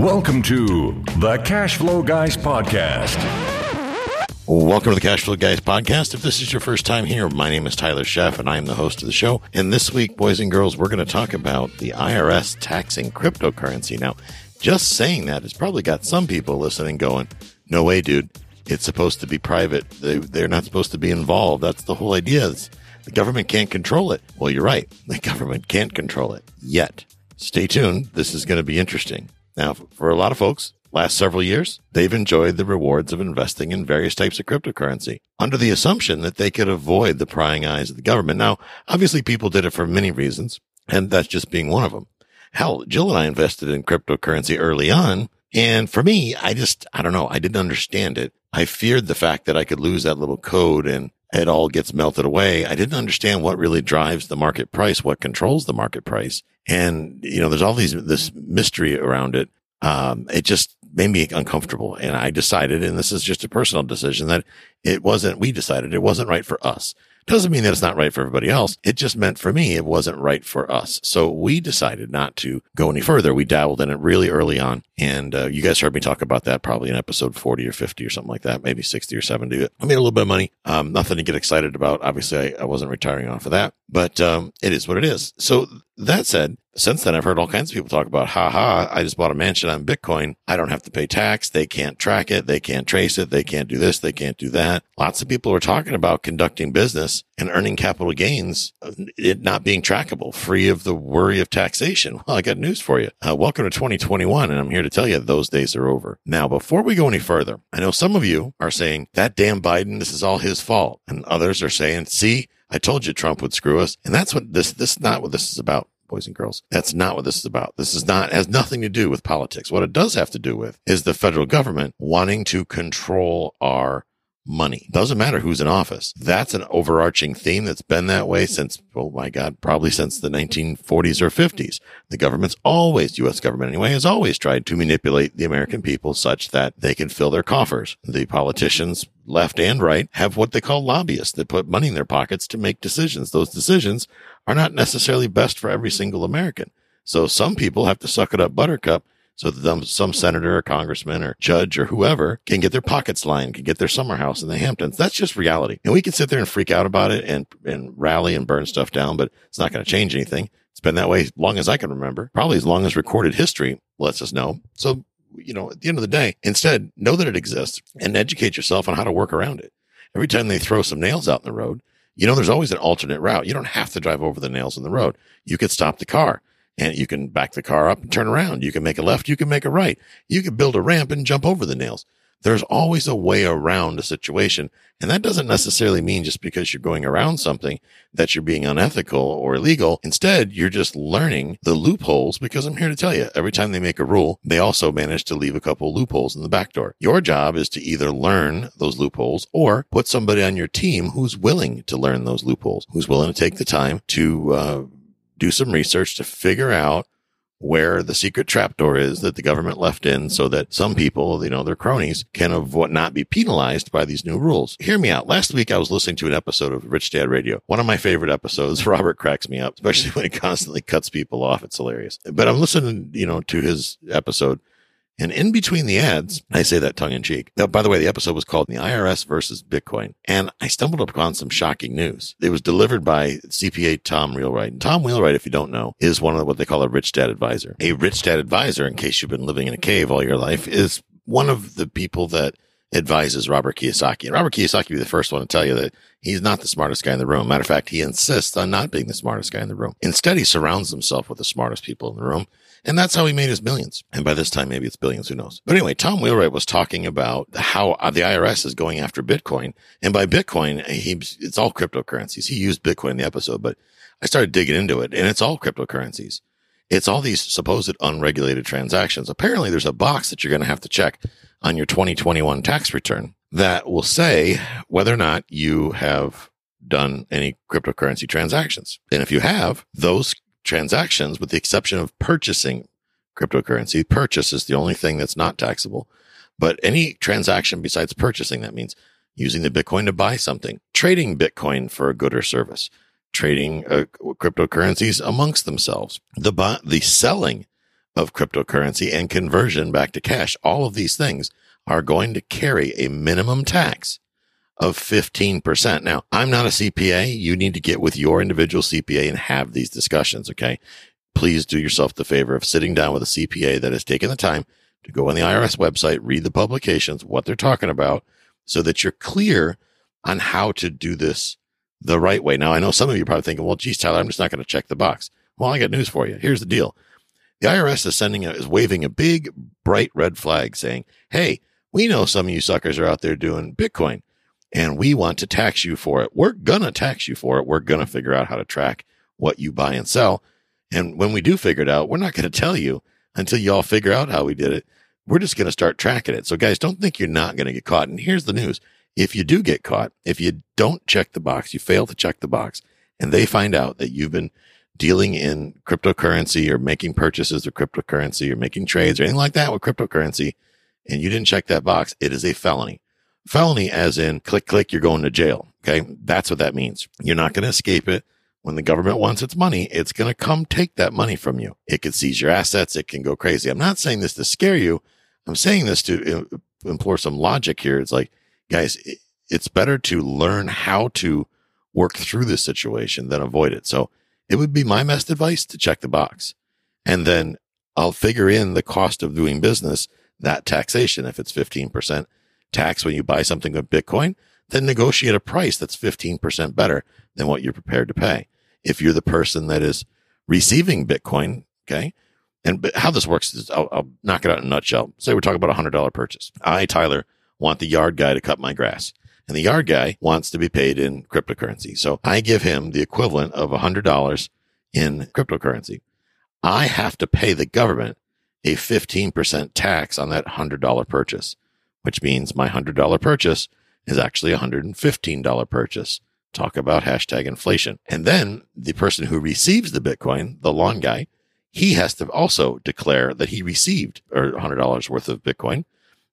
Welcome to the Cash Flow Guys Podcast. Welcome to the Cash Flow Guys podcast. If this is your first time here, my name is Tyler Sheff and I am the host of the show. And this week, boys and girls, we're going to talk about the IRS taxing cryptocurrency. Now, just saying that has probably got some people listening going, no way, dude. It's supposed to be private. They, they're not supposed to be involved. That's the whole idea. It's, the government can't control it. Well, you're right. The government can't control it yet. Stay tuned. This is going to be interesting. Now, for a lot of folks, last several years, they've enjoyed the rewards of investing in various types of cryptocurrency under the assumption that they could avoid the prying eyes of the government. Now, obviously people did it for many reasons, and that's just being one of them. Hell, Jill and I invested in cryptocurrency early on. And for me, I just, I don't know. I didn't understand it. I feared the fact that I could lose that little code and it all gets melted away. I didn't understand what really drives the market price, what controls the market price. And, you know, there's all these, this mystery around it. Um, it just made me uncomfortable. And I decided, and this is just a personal decision that it wasn't, we decided it wasn't right for us. Doesn't mean that it's not right for everybody else. It just meant for me, it wasn't right for us. So we decided not to go any further. We dabbled in it really early on. And uh, you guys heard me talk about that probably in episode 40 or 50 or something like that, maybe 60 or 70. I made a little bit of money. Um, nothing to get excited about. Obviously, I, I wasn't retiring off of that, but um, it is what it is. So that said, since then, I've heard all kinds of people talk about, ha ha, I just bought a mansion on Bitcoin. I don't have to pay tax. They can't track it. They can't trace it. They can't do this. They can't do that. Lots of people are talking about conducting business and earning capital gains, it not being trackable, free of the worry of taxation. Well, I got news for you. Uh, welcome to 2021. And I'm here to tell you those days are over. Now, before we go any further, I know some of you are saying that damn Biden, this is all his fault. And others are saying, see, I told you Trump would screw us. And that's what this, this is not what this is about boys and girls. That's not what this is about. This is not, has nothing to do with politics. What it does have to do with is the federal government wanting to control our money. Doesn't matter who's in office. That's an overarching theme that's been that way since, oh my God, probably since the 1940s or 50s. The government's always, U.S. government anyway, has always tried to manipulate the American people such that they can fill their coffers. The politicians, left and right, have what they call lobbyists that put money in their pockets to make decisions. Those decisions are not necessarily best for every single American. So some people have to suck it up buttercup so that some senator or congressman or judge or whoever can get their pockets lined, can get their summer house in the Hamptons. That's just reality. And we can sit there and freak out about it and, and rally and burn stuff down, but it's not going to change anything. It's been that way as long as I can remember, probably as long as recorded history lets us know. So, you know, at the end of the day, instead, know that it exists and educate yourself on how to work around it. Every time they throw some nails out in the road, you know, there's always an alternate route. You don't have to drive over the nails in the road. You could stop the car and you can back the car up and turn around. You can make a left. You can make a right. You can build a ramp and jump over the nails. There's always a way around a situation. And that doesn't necessarily mean just because you're going around something that you're being unethical or illegal. Instead, you're just learning the loopholes because I'm here to tell you every time they make a rule, they also manage to leave a couple loopholes in the back door. Your job is to either learn those loopholes or put somebody on your team who's willing to learn those loopholes, who's willing to take the time to, uh, do some research to figure out where the secret trapdoor is that the government left in so that some people, you know, their cronies can avoid not be penalized by these new rules. Hear me out. Last week I was listening to an episode of Rich Dad Radio. One of my favorite episodes. Robert cracks me up, especially when he constantly cuts people off. It's hilarious. But I'm listening, you know, to his episode and in between the ads, I say that tongue in cheek. By the way, the episode was called The IRS versus Bitcoin. And I stumbled upon some shocking news. It was delivered by CPA Tom Wheelwright. And Tom Wheelwright, if you don't know, is one of what they call a rich dad advisor. A rich dad advisor, in case you've been living in a cave all your life, is one of the people that advises Robert Kiyosaki. And Robert Kiyosaki will be the first one to tell you that he's not the smartest guy in the room. Matter of fact, he insists on not being the smartest guy in the room. Instead, he surrounds himself with the smartest people in the room. And that's how he made his millions. And by this time, maybe it's billions. Who knows? But anyway, Tom Wheelwright was talking about how the IRS is going after Bitcoin. And by Bitcoin, he, it's all cryptocurrencies. He used Bitcoin in the episode, but I started digging into it and it's all cryptocurrencies. It's all these supposed unregulated transactions. Apparently there's a box that you're going to have to check on your 2021 tax return that will say whether or not you have done any cryptocurrency transactions. And if you have, those transactions, with the exception of purchasing cryptocurrency. Purchase is the only thing that's not taxable. But any transaction besides purchasing, that means using the Bitcoin to buy something, trading Bitcoin for a good or service, trading uh, cryptocurrencies amongst themselves, the the selling of cryptocurrency and conversion back to cash. All of these things are going to carry a minimum tax of 15%. Now, I'm not a CPA. You need to get with your individual CPA and have these discussions. Okay. Please do yourself the favor of sitting down with a CPA that has taken the time to go on the IRS website, read the publications, what they're talking about so that you're clear on how to do this the right way. Now, I know some of you probably thinking, well, geez, Tyler, I'm just not going to check the box. Well, I got news for you. Here's the deal. The IRS is sending a, is waving a big bright red flag saying, Hey, we know some of you suckers are out there doing Bitcoin and we want to tax you for it. We're going to tax you for it. We're going to figure out how to track what you buy and sell. And when we do figure it out, we're not going to tell you until you all figure out how we did it. We're just going to start tracking it. So guys, don't think you're not going to get caught. And here's the news. If you do get caught, if you don't check the box, you fail to check the box and they find out that you've been dealing in cryptocurrency or making purchases of cryptocurrency or making trades or anything like that with cryptocurrency and you didn't check that box, it is a felony. Felony as in click, click, you're going to jail. Okay. That's what that means. You're not going to escape it. When the government wants its money, it's going to come take that money from you. It could seize your assets. It can go crazy. I'm not saying this to scare you. I'm saying this to uh, implore some logic here. It's like, guys, it's better to learn how to work through this situation than avoid it. So it would be my best advice to check the box. And then I'll figure in the cost of doing business, that taxation. If it's 15% tax when you buy something with Bitcoin, then negotiate a price that's 15% better than what you're prepared to pay. If you're the person that is receiving Bitcoin, okay. And how this works is I'll, I'll knock it out in a nutshell. Say we're talking about a hundred dollar purchase. I, Tyler, want the yard guy to cut my grass and the yard guy wants to be paid in cryptocurrency. So I give him the equivalent of a hundred dollars in cryptocurrency. I have to pay the government a 15% tax on that hundred dollar purchase, which means my hundred dollar purchase is actually a $115 purchase. Talk about hashtag inflation. And then the person who receives the Bitcoin, the long guy, he has to also declare that he received or $100 worth of Bitcoin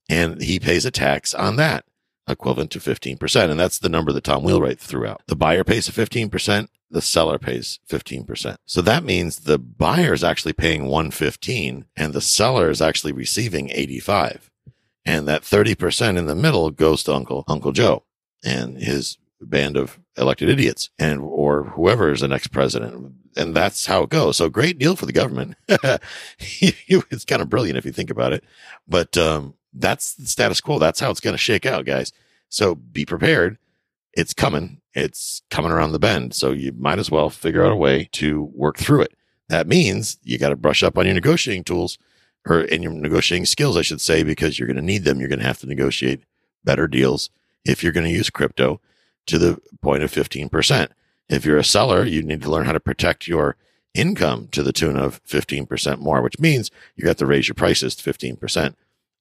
and he pays a tax on that equivalent to 15%. And that's the number that Tom Wheelwright threw out. The buyer pays a 15%. The seller pays 15%. So that means the buyer is actually paying 115 and the seller is actually receiving 85 and that 30% in the middle goes to Uncle, Uncle Joe and his band of elected idiots and, or whoever is the next president. And that's how it goes. So great deal for the government. it's kind of brilliant if you think about it, but, um, that's the status quo. That's how it's going to shake out, guys. So be prepared. It's coming. It's coming around the bend. So you might as well figure out a way to work through it. That means you got to brush up on your negotiating tools or in your negotiating skills, I should say, because you're going to need them. You're going to have to negotiate better deals if you're going to use crypto to the point of 15%. If you're a seller, you need to learn how to protect your income to the tune of 15% more, which means you got to raise your prices to 15%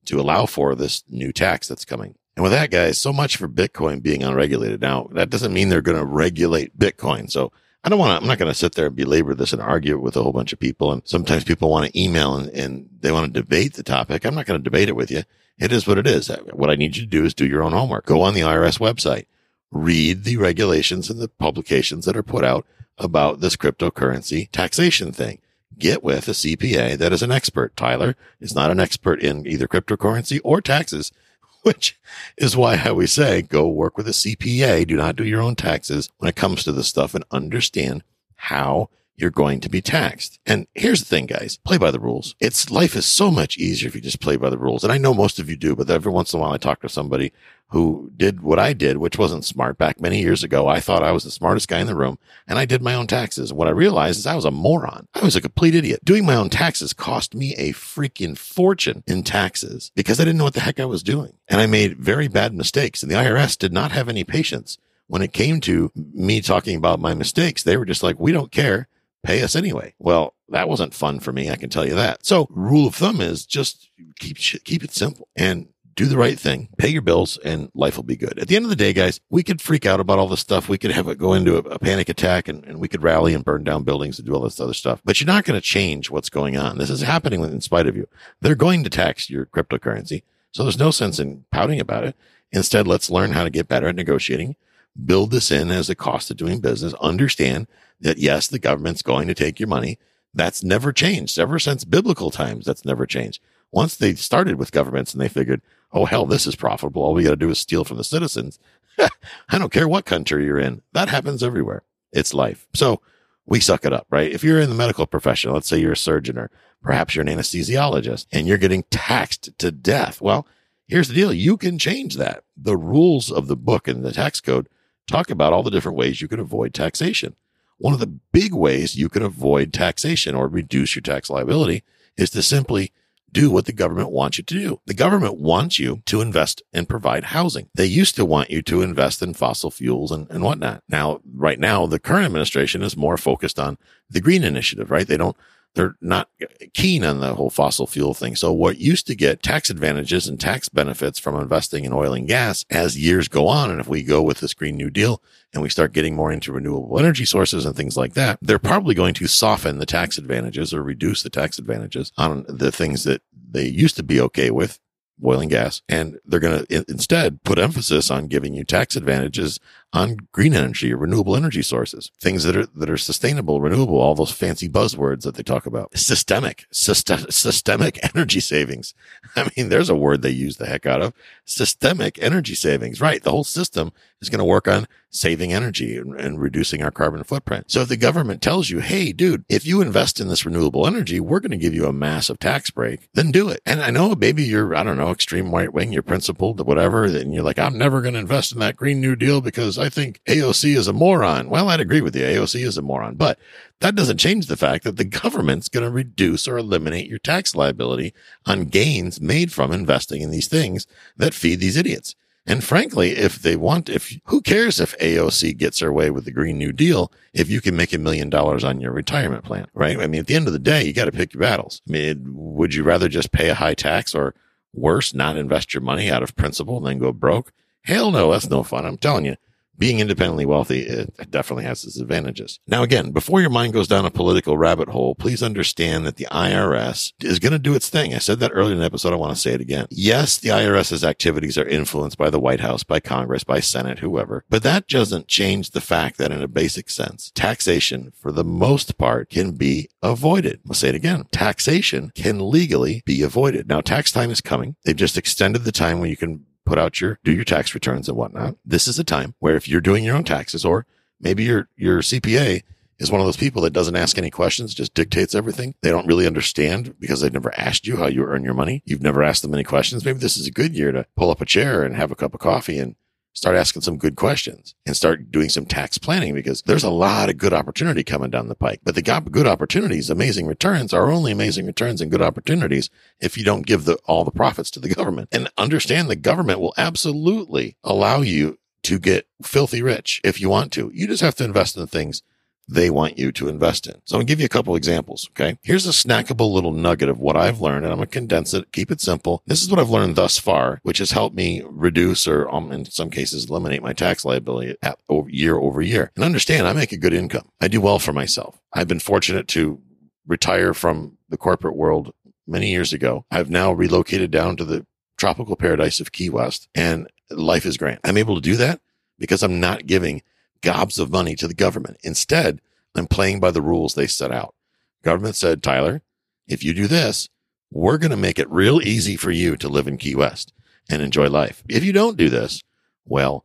to allow for this new tax that's coming. And with that, guys, so much for Bitcoin being unregulated. Now, that doesn't mean they're going to regulate Bitcoin. So I don't want to, I'm not going to sit there and belabor this and argue with a whole bunch of people. And sometimes people want to email and, and they want to debate the topic. I'm not going to debate it with you. It is what it is. What I need you to do is do your own homework. Go on the IRS website, read the regulations and the publications that are put out about this cryptocurrency taxation thing. Get with a CPA that is an expert. Tyler is not an expert in either cryptocurrency or taxes which is why I always say go work with a CPA. Do not do your own taxes when it comes to this stuff and understand how you're going to be taxed. And here's the thing, guys, play by the rules. It's life is so much easier if you just play by the rules. And I know most of you do, but every once in a while I talk to somebody who did what I did, which wasn't smart back many years ago. I thought I was the smartest guy in the room and I did my own taxes. What I realized is I was a moron. I was a complete idiot. Doing my own taxes cost me a freaking fortune in taxes because I didn't know what the heck I was doing. And I made very bad mistakes and the IRS did not have any patience. When it came to me talking about my mistakes, they were just like, we don't care. Pay us anyway. Well, that wasn't fun for me. I can tell you that. So rule of thumb is just keep, keep it simple and do the right thing, pay your bills, and life will be good. At the end of the day, guys, we could freak out about all this stuff. We could have it go into a, a panic attack and, and we could rally and burn down buildings and do all this other stuff. But you're not going to change what's going on. This is happening in spite of you. They're going to tax your cryptocurrency. So there's no sense in pouting about it. Instead, let's learn how to get better at negotiating, build this in as a cost of doing business, understand that yes, the government's going to take your money. That's never changed ever since biblical times. That's never changed. Once they started with governments and they figured, oh, hell, this is profitable. All we got to do is steal from the citizens. I don't care what country you're in. That happens everywhere. It's life. So we suck it up, right? If you're in the medical profession, let's say you're a surgeon or perhaps you're an anesthesiologist and you're getting taxed to death. Well, here's the deal. You can change that. The rules of the book and the tax code talk about all the different ways you can avoid taxation. One of the big ways you can avoid taxation or reduce your tax liability is to simply do what the government wants you to do. The government wants you to invest and provide housing. They used to want you to invest in fossil fuels and, and whatnot. Now, right now, the current administration is more focused on the green initiative, right? They don't they're not keen on the whole fossil fuel thing. So what used to get tax advantages and tax benefits from investing in oil and gas as years go on, and if we go with this Green New Deal and we start getting more into renewable energy sources and things like that, they're probably going to soften the tax advantages or reduce the tax advantages on the things that they used to be okay with oil and gas. And they're going to instead put emphasis on giving you tax advantages on green energy or renewable energy sources, things that are, that are sustainable, renewable, all those fancy buzzwords that they talk about. Systemic, syst- systemic energy savings. I mean, there's a word they use the heck out of systemic energy savings, right? The whole system is going to work on saving energy and, and, reducing our carbon footprint. So if the government tells you, Hey, dude, if you invest in this renewable energy, we're going to give you a massive tax break, then do it. And I know maybe you're, I don't know, extreme right wing, you're principled, whatever. And you're like, I'm never going to invest in that Green New Deal because I think AOC is a moron. Well, I'd agree with you. AOC is a moron, but that doesn't change the fact that the government's going to reduce or eliminate your tax liability on gains made from investing in these things that feed these idiots. And frankly, if they want, if who cares if AOC gets her way with the Green New Deal, if you can make a million dollars on your retirement plan, right? I mean, at the end of the day, you got to pick your battles. I mean, would you rather just pay a high tax or worse, not invest your money out of principle and then go broke? Hell no, that's no fun. I'm telling you being independently wealthy, it definitely has its advantages. Now, again, before your mind goes down a political rabbit hole, please understand that the IRS is going to do its thing. I said that earlier in the episode. I want to say it again. Yes, the IRS's activities are influenced by the White House, by Congress, by Senate, whoever, but that doesn't change the fact that in a basic sense, taxation for the most part can be avoided. I'll say it again. Taxation can legally be avoided. Now, tax time is coming. They've just extended the time when you can put out your, do your tax returns and whatnot. This is a time where if you're doing your own taxes or maybe your, your CPA is one of those people that doesn't ask any questions, just dictates everything. They don't really understand because they've never asked you how you earn your money. You've never asked them any questions. Maybe this is a good year to pull up a chair and have a cup of coffee and start asking some good questions and start doing some tax planning because there's a lot of good opportunity coming down the pike. But the good opportunities, amazing returns are only amazing returns and good opportunities if you don't give the, all the profits to the government and understand the government will absolutely allow you to get filthy rich if you want to. You just have to invest in the things they want you to invest in. So I'm going to give you a couple examples. Okay. Here's a snackable little nugget of what I've learned and I'm going to condense it, keep it simple. This is what I've learned thus far, which has helped me reduce or um, in some cases eliminate my tax liability at, over, year over year. And understand I make a good income. I do well for myself. I've been fortunate to retire from the corporate world many years ago. I've now relocated down to the tropical paradise of Key West and life is grand. I'm able to do that because I'm not giving gobs of money to the government. Instead, I'm playing by the rules they set out. Government said, Tyler, if you do this, we're going to make it real easy for you to live in Key West and enjoy life. If you don't do this, well,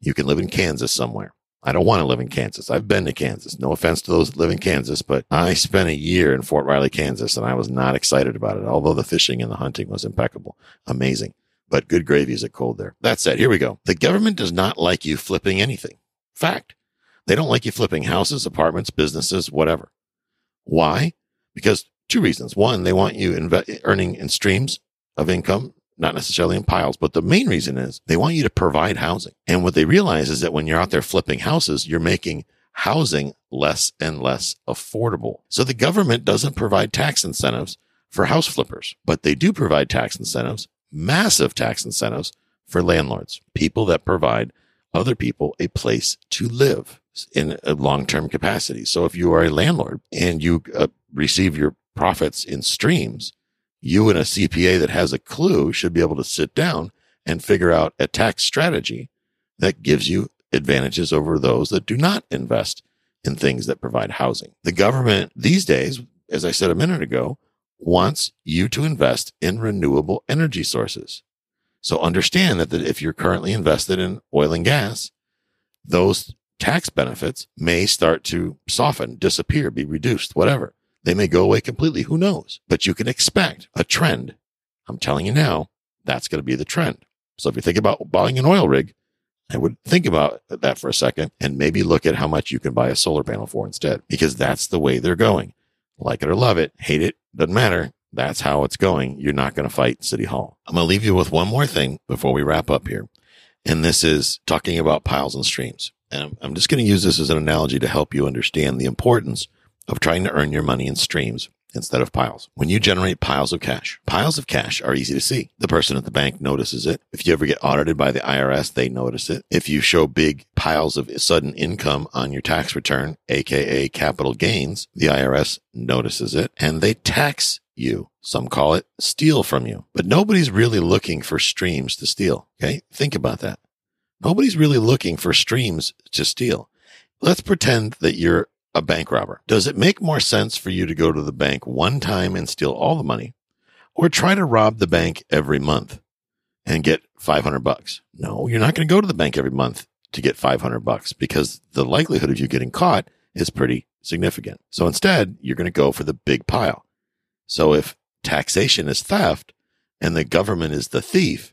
you can live in Kansas somewhere. I don't want to live in Kansas. I've been to Kansas. No offense to those that live in Kansas, but I spent a year in Fort Riley, Kansas, and I was not excited about it, although the fishing and the hunting was impeccable. Amazing. But good gravy is it cold there. That said, here we go. The government does not like you flipping anything. Fact. They don't like you flipping houses, apartments, businesses, whatever. Why? Because two reasons. One, they want you inve- earning in streams of income, not necessarily in piles, but the main reason is they want you to provide housing. And what they realize is that when you're out there flipping houses, you're making housing less and less affordable. So the government doesn't provide tax incentives for house flippers, but they do provide tax incentives, massive tax incentives for landlords, people that provide other people a place to live in a long-term capacity. So if you are a landlord and you uh, receive your profits in streams, you and a CPA that has a clue should be able to sit down and figure out a tax strategy that gives you advantages over those that do not invest in things that provide housing. The government these days as I said a minute ago, wants you to invest in renewable energy sources. So understand that if you're currently invested in oil and gas, those tax benefits may start to soften, disappear, be reduced, whatever. They may go away completely. Who knows? But you can expect a trend. I'm telling you now, that's going to be the trend. So if you think about buying an oil rig, I would think about that for a second and maybe look at how much you can buy a solar panel for instead, because that's the way they're going. Like it or love it, hate it, doesn't matter. That's how it's going. You're not going to fight City Hall. I'm going to leave you with one more thing before we wrap up here. And this is talking about piles and streams. And I'm just going to use this as an analogy to help you understand the importance of trying to earn your money in streams instead of piles. When you generate piles of cash, piles of cash are easy to see. The person at the bank notices it. If you ever get audited by the IRS, they notice it. If you show big piles of sudden income on your tax return, aka capital gains, the IRS notices it and they tax you. Some call it steal from you, but nobody's really looking for streams to steal. Okay. Think about that. Nobody's really looking for streams to steal. Let's pretend that you're a bank robber. Does it make more sense for you to go to the bank one time and steal all the money or try to rob the bank every month and get 500 bucks? No, you're not going to go to the bank every month to get 500 bucks because the likelihood of you getting caught is pretty significant. So instead, you're going to go for the big pile. So if taxation is theft and the government is the thief,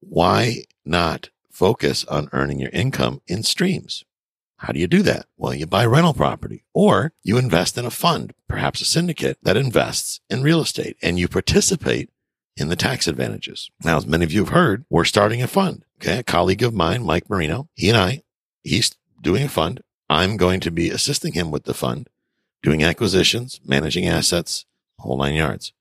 why not focus on earning your income in streams? How do you do that? Well, you buy rental property or you invest in a fund, perhaps a syndicate that invests in real estate and you participate in the tax advantages. Now, as many of you have heard, we're starting a fund. Okay. A colleague of mine, Mike Marino, he and I, he's doing a fund. I'm going to be assisting him with the fund, doing acquisitions, managing assets, whole nine yards.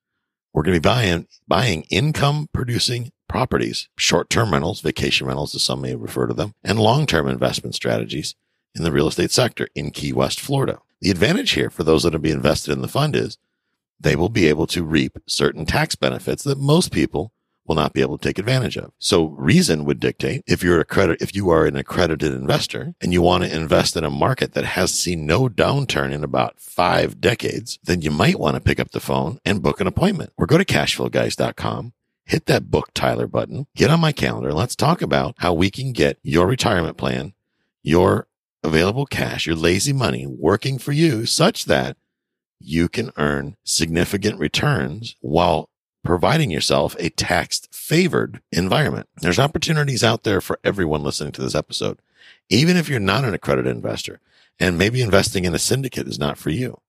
We're going to be buying, buying income producing properties, short term rentals, vacation rentals, as some may refer to them, and long term investment strategies in the real estate sector in Key West, Florida. The advantage here for those that will be invested in the fund is they will be able to reap certain tax benefits that most people will not be able to take advantage of. So reason would dictate if you're a credit, if you are an accredited investor and you want to invest in a market that has seen no downturn in about five decades, then you might want to pick up the phone and book an appointment or go to cashflowguys.com. Hit that book Tyler button, get on my calendar. And let's talk about how we can get your retirement plan, your available cash, your lazy money working for you such that you can earn significant returns while providing yourself a tax favored environment. There's opportunities out there for everyone listening to this episode. Even if you're not an accredited investor and maybe investing in a syndicate is not for you,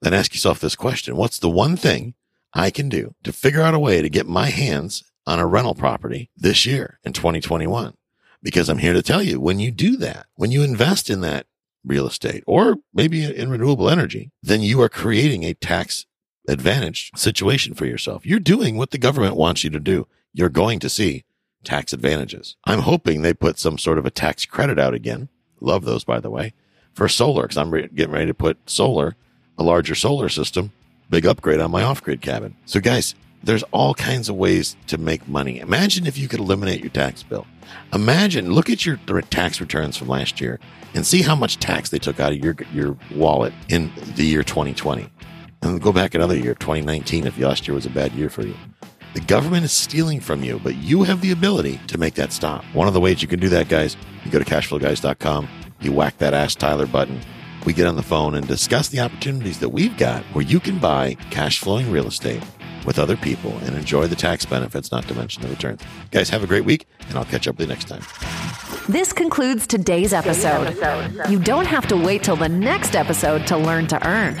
then ask yourself this question. What's the one thing I can do to figure out a way to get my hands on a rental property this year in 2021? Because I'm here to tell you when you do that, when you invest in that real estate or maybe in renewable energy, then you are creating a tax advantage situation for yourself. You're doing what the government wants you to do. You're going to see tax advantages. I'm hoping they put some sort of a tax credit out again. Love those, by the way, for solar, because I'm re- getting ready to put solar, a larger solar system, big upgrade on my off grid cabin. So, guys, there's all kinds of ways to make money. Imagine if you could eliminate your tax bill. Imagine, look at your tax returns from last year and see how much tax they took out of your, your wallet in the year 2020 and go back another year, 2019, if last year was a bad year for you. The government is stealing from you, but you have the ability to make that stop. One of the ways you can do that, guys, you go to cashflowguys.com, you whack that Ask Tyler button. We get on the phone and discuss the opportunities that we've got where you can buy cash flowing real estate with other people and enjoy the tax benefits, not to mention the returns. Guys, have a great week, and I'll catch up with you next time. This concludes today's episode. You don't have to wait till the next episode to learn to earn.